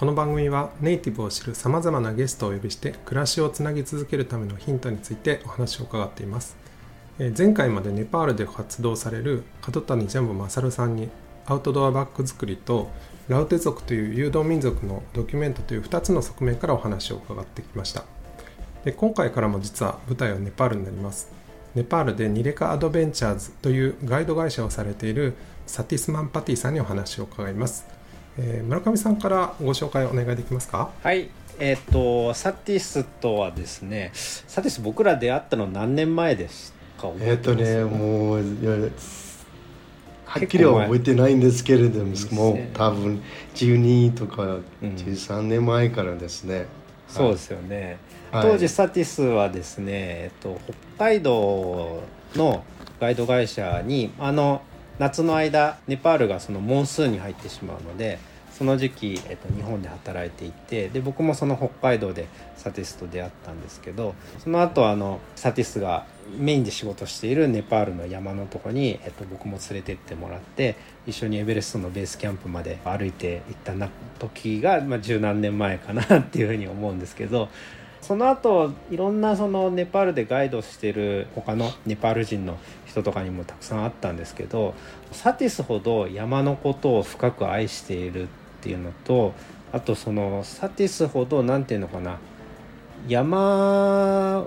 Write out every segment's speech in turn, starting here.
この番組はネイティブを知るさまざまなゲストをお呼びして暮らしをつなぎ続けるためのヒントについてお話を伺っています。え前回までネパールで活動される角谷ジャンボ勝さんにアウトドアバッグ作りとラウテ族という遊動民族のドキュメントという2つの側面からお話を伺ってきました。で今回からも実は舞台はネパールになります。ネパールでニレカアドベンチャーズというガイド会社をされているサティスマンパティさんにお話を伺います、えー村上さんからご紹介お願いできますか？はい。えっ、とサティスとはですねサティス僕ら出会ったの何年前ですか？覚えっとねもうはっきりは覚えてないんですけれどももう多分12とかうん。13年前からですね、そうですよね、はい。当時サティスはですね、えっと、北海道のガイド会社にあの夏の間ネパールがそのモンスーンに入ってしまうのでその時期、えっと、日本で働いていてで僕もその北海道でサティスと出会ったんですけどその後あのサティスがメインで仕事しているネパールの山のとこに、えっと、僕も連れてってもらって一緒にエベレストのベースキャンプまで歩いて行ったな時が、まあ、十何年前かなっていうふうに思うんですけどその後いろんなそのネパールでガイドしてる他のネパール人の人とかにもたくさんあったんですけどサティスほど山のことを深く愛しているっていうのとあとそのサティスほど何て言うのかな山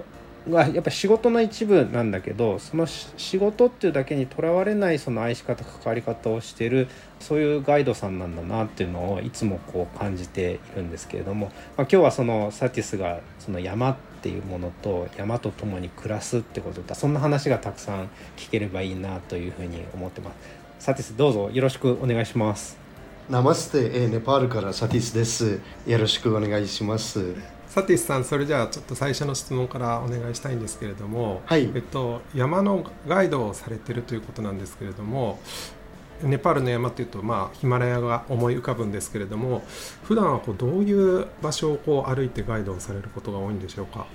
がやっぱ仕事の一部なんだけどその仕事っていうだけにとらわれないその愛し方関わり方をしてるそういうガイドさんなんだなっていうのをいつもこう感じているんですけれども、まあ、今日はそのサティスがその山っていうものと山と共に暮らすってこととそんな話がたくさん聞ければいいなというふうに思ってます。サティスどうぞよろしくお願いします。ナマステ、えーネパールからサティスですよろしくお願いしますサティスさんそれじゃあちょっと最初の質問からお願いしたいんですけれども、はい。えっと、山のガイドをされてるということなんですけれどもネパールの山というと、まあ、ヒマラヤが思い浮かぶんですけれども普段はこうどういう場所をこう歩いてガイドをされることが多いんでしょうか？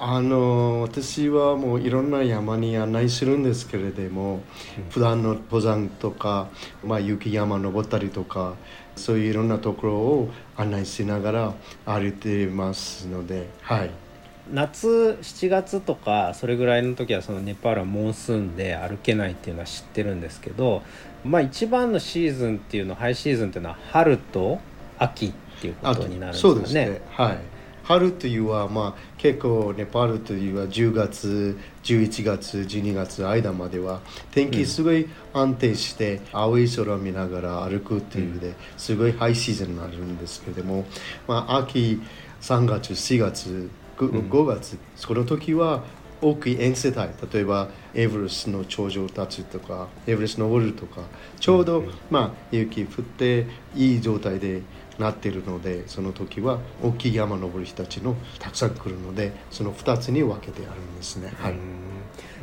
あの私はもういろんな山に案内するんですけれども、普段の登山とか、まあ、雪山登ったりとかそういういろんなところを案内しながら歩いてますのではい。夏7月とかそれぐらいの時はそのネパールはモンスーンで歩けないっていうのは知ってるんですけどまあ一番のシーズンっていうのハイシーズンっていうのは春と秋っていうことになるんですかね。そうですね。はい春というは、まあ、結構ネパールというは10月11月12月間までは天気すごい安定して、青い空を見ながら歩くっていうで、すごいハイシーズンになるんですけれども、まあ、秋3月4月 5, 5月その時は大きい遠世帯例えばエブレストの頂上立つとかエブレスト登るとかちょうど、まあ、雪降っていい状態でなっているのでその時は大きい山登る人たちのたくさん来るのでその2つに分けてあるんですね、はい、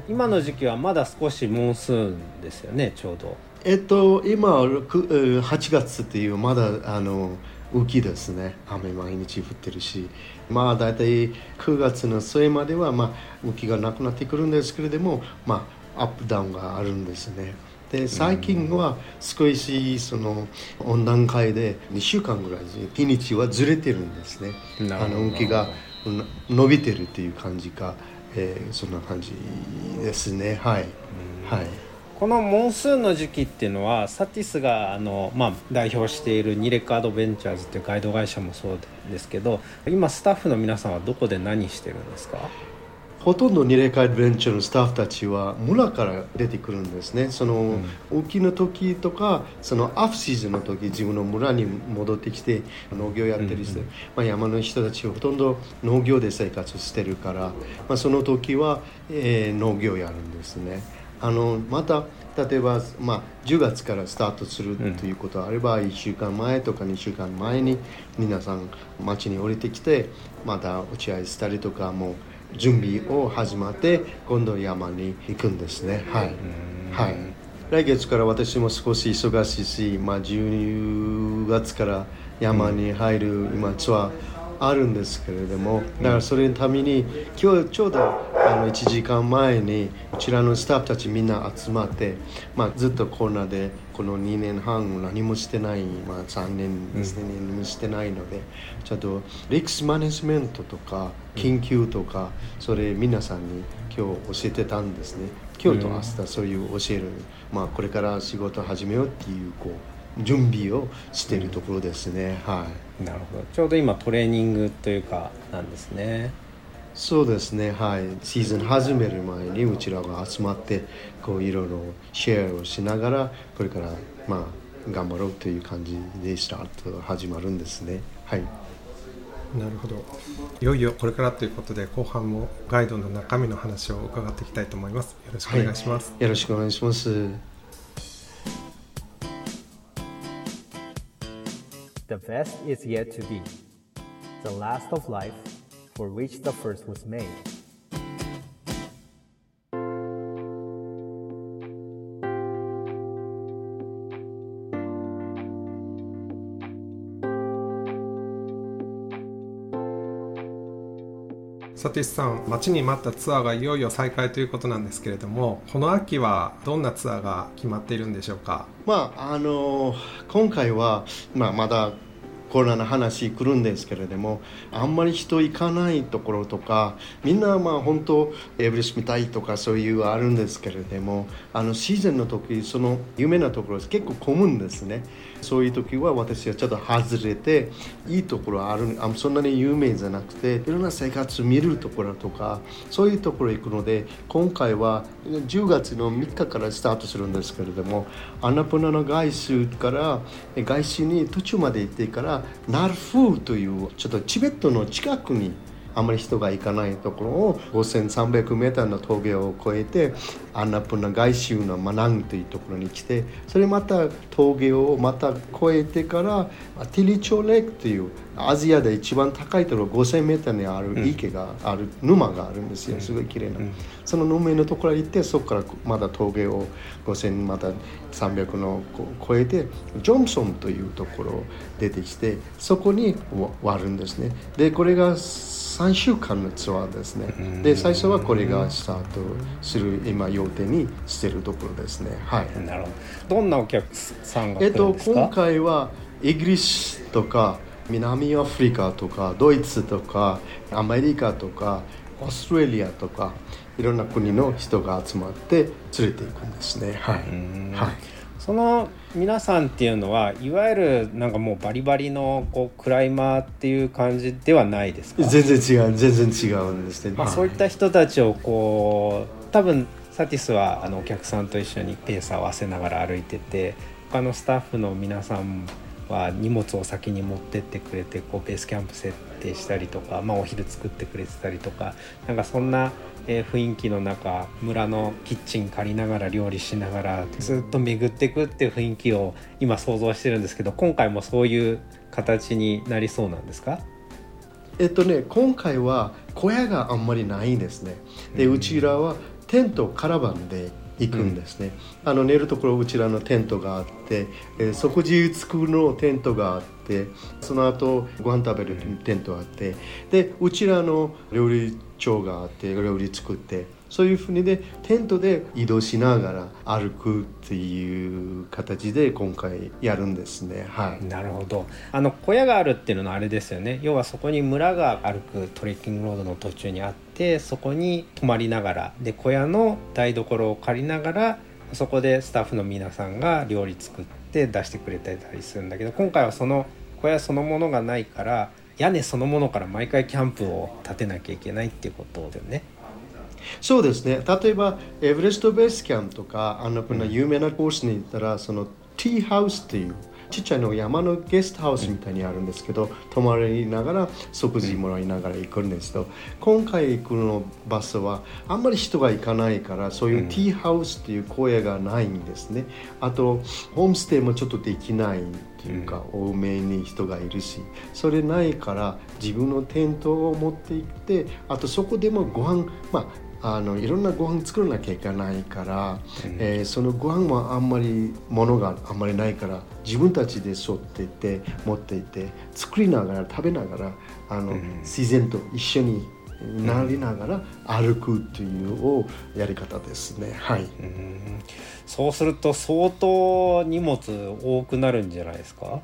今の時期はまだ少しモンスーンですよねちょうど。えっと今くえー8月っていうまだあの雨季ですね。雨毎日降ってるし。まあ大体9月の末までは、まあ、雨季がなくなってくるんですけれども、まあ、アップダウンがあるんですねで最近は少しその温暖化で2週間ぐらい日にちはずれてるんですね。あの雨季がうん伸びてるっていう感じか、えーそんな感じですね。はい、はい。このモンスーンの時期っていうのはサティスがあの、まあ、代表しているニレカアドベンチャーズっていうガイド会社もそうですけど今スタッフの皆さんはどこで何してるんですか？ほとんどニレカアドベンチャーのスタッフたちは村から出てくるんですね。その、雨季の時とかそのアフシーズンの時自分の村に戻ってきて農業やってるして、まあ、山の人たちはほとんど農業で生活してるから、まあ、その時は、えー農業やるんですね。あのまた例えば、まあ、10月からスタートするということがあれば、1週間前とか2週間前に皆さん町に降りてきてまた打ち合いしたりとかも準備を始まって今度山に行くんですね。はい、はい、来月から私も少し忙しいし、まあ、10月から山に入る今ツアーあるんですけれどもだからそれのために今日ちょうどあの1時間前にこちらのスタッフたちみんな集まって、まあ、ずっとコロナでこの2年半何もしてない、まあ、3年ですね、何もしてないのでちょっとリスクマネジメントとか緊急とかそれ皆さんに今日教えてたんですね。今日と明日そういう教える、まあ、これから仕事始めようっていうこう準備をしているところですね、はい。なるほど。ちょうど今トレーニングというかなんですね。そうですね。はい。シーズン始める前にうちらが集まってこういろいろシェアをしながらこれからまあ頑張ろうという感じでスタート始まるんですね。はい。なるほど。いよいよこれからということで後半もガイドの中身の話を伺っていきたいと思います。よろしくお願いします、よろしくお願いします。The best is yet to be, the last of life for which the first was made. サティスさん待ちに待ったツアーがいよいよ再開ということなんですけれどもこの秋はどんなツアーが決まっているんでしょうか？まああの今回は、まあ、まだコロナの話来るんですけれどもあんまり人行かないところとかみんなまあ本当エブリス見たいとかそういうあるんですけれどもあのシーズンの時その有名なところ結構混むんですね。そういう時は私はちょっと外れていいところあるあそんなに有名じゃなくていろんな生活見るところとかそういうところ行くので今回は10月の3日からスタートするんですけれどもアナプナの外周から外周に途中まで行ってからナルフーというちょっとチベットの近くにあまり人が行かないところを 5300m の峠を越えてアンナプナ外周のマナンというところに来てそれまた峠をまた越えてからティリチョレクというアジアで一番高いところ 5000m にある池がある、沼があるんですよ。すごい綺麗な、その沼のところに行ってそこからまた峠を5000また300の越えてジョンソンというところを出てきてそこに割るんですね。でこれが3週間のツアーですね。で、最初はこれがスタートする今予定にしてるところですね。はい。なるほど。どんなお客さんが来えっと、るんですか、今回はイギリスとか南アフリカとかドイツとかアメリカとかオーストラリアとかいろんな国の人が集まって連れていくんですね。はい。はい。その皆さんっていうのはいわゆるなんかもうバリバリのこうクライマーっていう感じではないですか？全然違う全然違うんですね。まあ、はいそういった人たちをこう多分サティスはあのお客さんと一緒にペースを合わせながら歩いてて他のスタッフの皆さんは荷物を先に持ってってくれてこうベースキャンプ設定したりとか、まあ、お昼作ってくれてたりとかなんかそんな、えー雰囲気の中村のキッチン借りながら料理しながらずっと巡っていくっていう雰囲気を今想像してるんですけど今回もそういう形になりそうなんですか？えっとね、今回は小屋があんまりないんですね。で、うちらはテント、カラバンで行くんですね。あの寝るところうちらのテントがあって、えー食事作るのテントがあって、その後ご飯食べるテントがあって、で、うちらの料理長があって、料理作って、そういうふうにでテントで移動しながら歩くっていう形で今回やるんですね。はい。なるほどあの小屋があるっていうのはあれですよね要はそこに村が歩くトレッキングロードの途中にあってそこに泊まりながらで小屋の台所を借りながらそこでスタッフの皆さんが料理作って出してくれてたりするんだけど今回はその小屋そのものがないから屋根そのものから毎回キャンプを建てなきゃいけないっていうことだよね。そうですね。例えばエベレストベースキャンプとかあのこの有名なコースに行ったら、そのティーハウスっていうちっちゃいの山のゲストハウスみたいにあるんですけど、泊まりながら食事もらいながら行くんですけど、今回行くのバスはあんまり人が行かないからそういうティーハウスっていう小屋がないんですね、あとホームステイもちょっとできないっていうか、多めに人がいるしそれないから自分のテントを持って行ってあとそこでもご飯まああのいろんなご飯作らなきゃいけないから、えーそのご飯もあんまりものがあんまりないから自分たちで沿っていって持っていって作りながら食べながらあの、自然と一緒になりながら歩くというやり方ですね。はい。うん。そうすると相当荷物多くなるんじゃないですか？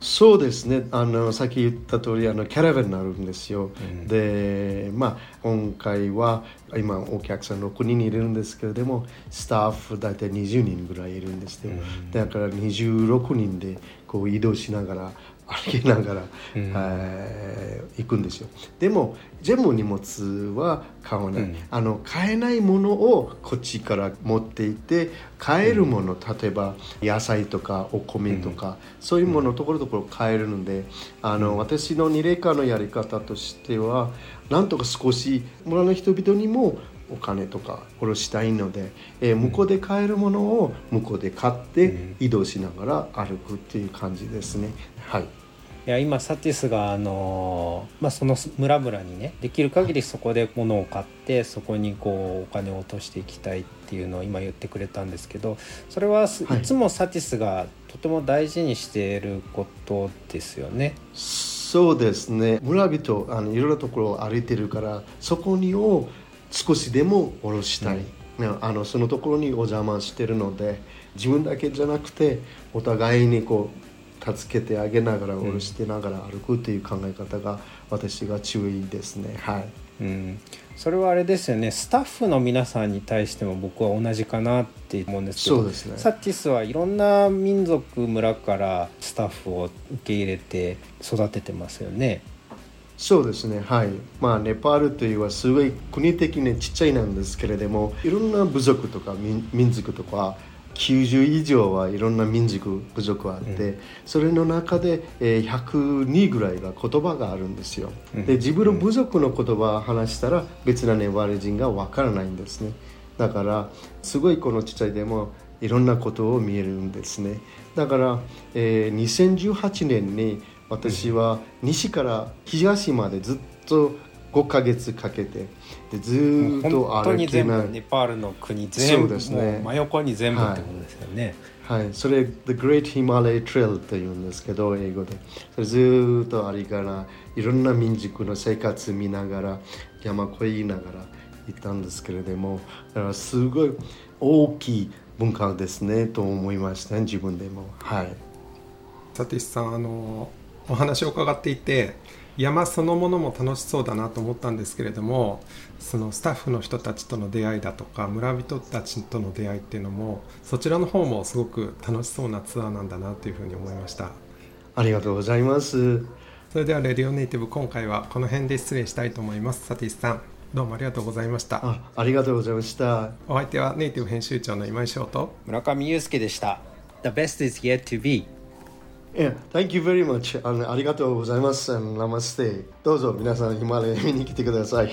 そうですね。あのさっき言った通りあのキャラバンになるんですよ、でまあ今回は今お客さん6人いるんですけれどもスタッフ大体20人ぐらいいるんですよ、だから26人でこう移動しながら歩きながら、えー行くんですよ。でも全部荷物は買わない、あの買えないものをこっちから持っていって買えるもの、例えば野菜とかお米とか、そういうものをところどころ買えるのであの、私の二霊化のやり方としてはなんとか少し村の人々にもお金とか下ろしたいので、えー向こうで買えるものを向こうで買って移動しながら歩くっていう感じですね。はい。いや今サティスがあのーまあ、その村々にねできる限りそこで物を買ってそこにこうお金を落としていきたいっていうのを今言ってくれたんですけどそれはい。つもサティスがとても大事にしていることですよね。そうですね。村人あのいろんなところを歩いてるからそこにを少しでも下ろしたい、ねあのそのところにお邪魔してるので自分だけじゃなくてお互いにこう助けてあげながら下ろしてながら歩くっていう考え方が私が注意ですね。はい。うん、それはあれですよね。スタッフの皆さんに対しても僕は同じかなって思うんですけどそうですね。サティスはいろんな民族村からスタッフを受け入れて育ててますよね。そうですね。はい。まあネパールというのはすごい国的にちっちゃいなんですけれどもいろんな部族とか民民族とか90以上はいろんな民族部族があって、それの中で、えー102ぐらいが言葉があるんですよ、で自分の部族の言葉を話したら別なネパール人がわからないんですね。だからすごいこのちっちゃいでもいろんなことを見えるんですね。だから、えー2018年に私は西から東までずっと5ヶ月かけてでずーっと本当に全部ネパールの国全部そうですね。真横に全部ってことですよね。はい、それ The Great Himalaya Trail というんですけど英語で。それずーっとありからいろんな民族の生活見ながら山越えながら行ったんですけれどもだからすごい大きい文化ですねと思いましたね自分でも。はい。サティスさんあのお話を伺っていて山そのものも楽しそうだなと思ったんですけれどもそのスタッフの人たちとの出会いだとか村人たちとの出会いっていうのもそちらの方もすごく楽しそうなツアーなんだなというふうに思いました。ありがとうございます。それではレディオネイティブ今回はこの辺で失礼したいと思います。サティスさんどうもありがとうございました。あありがとうございました。お相手はネイティブ編集長の今井翔と村上祐介でした。The best is yet to be. Yeah, thank you very much. あのありがとうございます。and Namaste どうぞ皆さんヒマラヤ見に来てください。